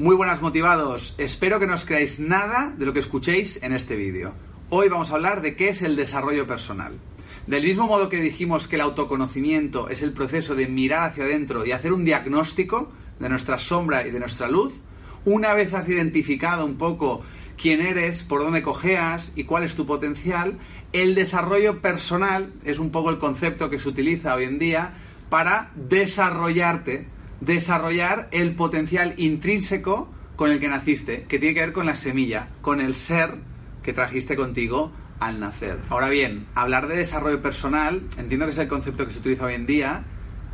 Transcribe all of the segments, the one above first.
Muy buenas motivados, espero que no os creáis nada de lo que escuchéis en este vídeo. Hoy vamos a hablar de qué es el desarrollo personal. Del mismo modo que dijimos que el autoconocimiento es el proceso de mirar hacia adentro y hacer un diagnóstico de nuestra sombra y de nuestra luz, una vez has identificado un poco quién eres, por dónde cojeas y cuál es tu potencial, el desarrollo personal es un poco el concepto que se utiliza hoy en día para desarrollarte desarrollar el potencial intrínseco con el que naciste, que tiene que ver con la semilla, con el ser que trajiste contigo al nacer. Ahora bien, hablar de desarrollo personal, entiendo que es el concepto que se utiliza hoy en día,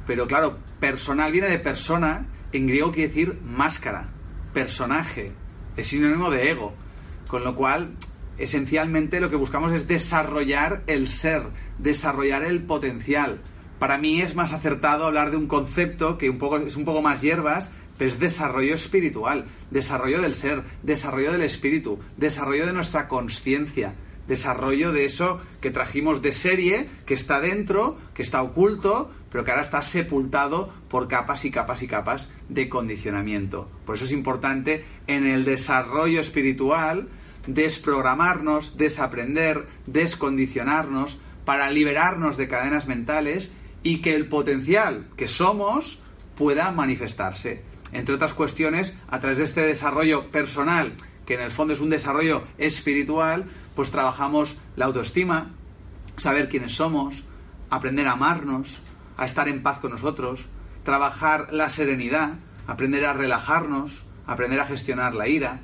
pero claro, personal viene de persona, en griego quiere decir máscara, personaje, es sinónimo de ego, con lo cual esencialmente lo que buscamos es desarrollar el ser, desarrollar el potencial para mí es más acertado hablar de un concepto que es un poco más hierbas, pero es desarrollo espiritual, desarrollo del ser, desarrollo del espíritu, desarrollo de nuestra conciencia, desarrollo de eso que trajimos de serie, que está dentro, que está oculto, pero que ahora está sepultado por capas y capas y capas de condicionamiento. Por eso es importante en el desarrollo espiritual desprogramarnos, desaprender, descondicionarnos para liberarnos de cadenas mentales y que el potencial que somos pueda manifestarse. Entre otras cuestiones, a través de este desarrollo personal, que en el fondo es un desarrollo espiritual, pues trabajamos la autoestima, saber quiénes somos, aprender a amarnos, a estar en paz con nosotros, trabajar la serenidad, aprender a relajarnos, aprender a gestionar la ira,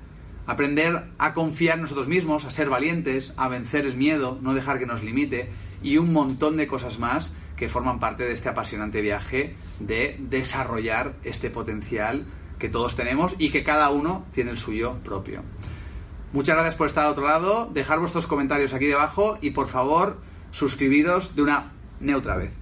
aprender a confiar en nosotros mismos, a ser valientes, a vencer el miedo, no dejar que nos limite y un montón de cosas más que forman parte de este apasionante viaje de desarrollar este potencial que todos tenemos y que cada uno tiene el suyo propio. Muchas gracias por estar al otro lado, dejar vuestros comentarios aquí debajo y por favor suscribiros de una neutra vez.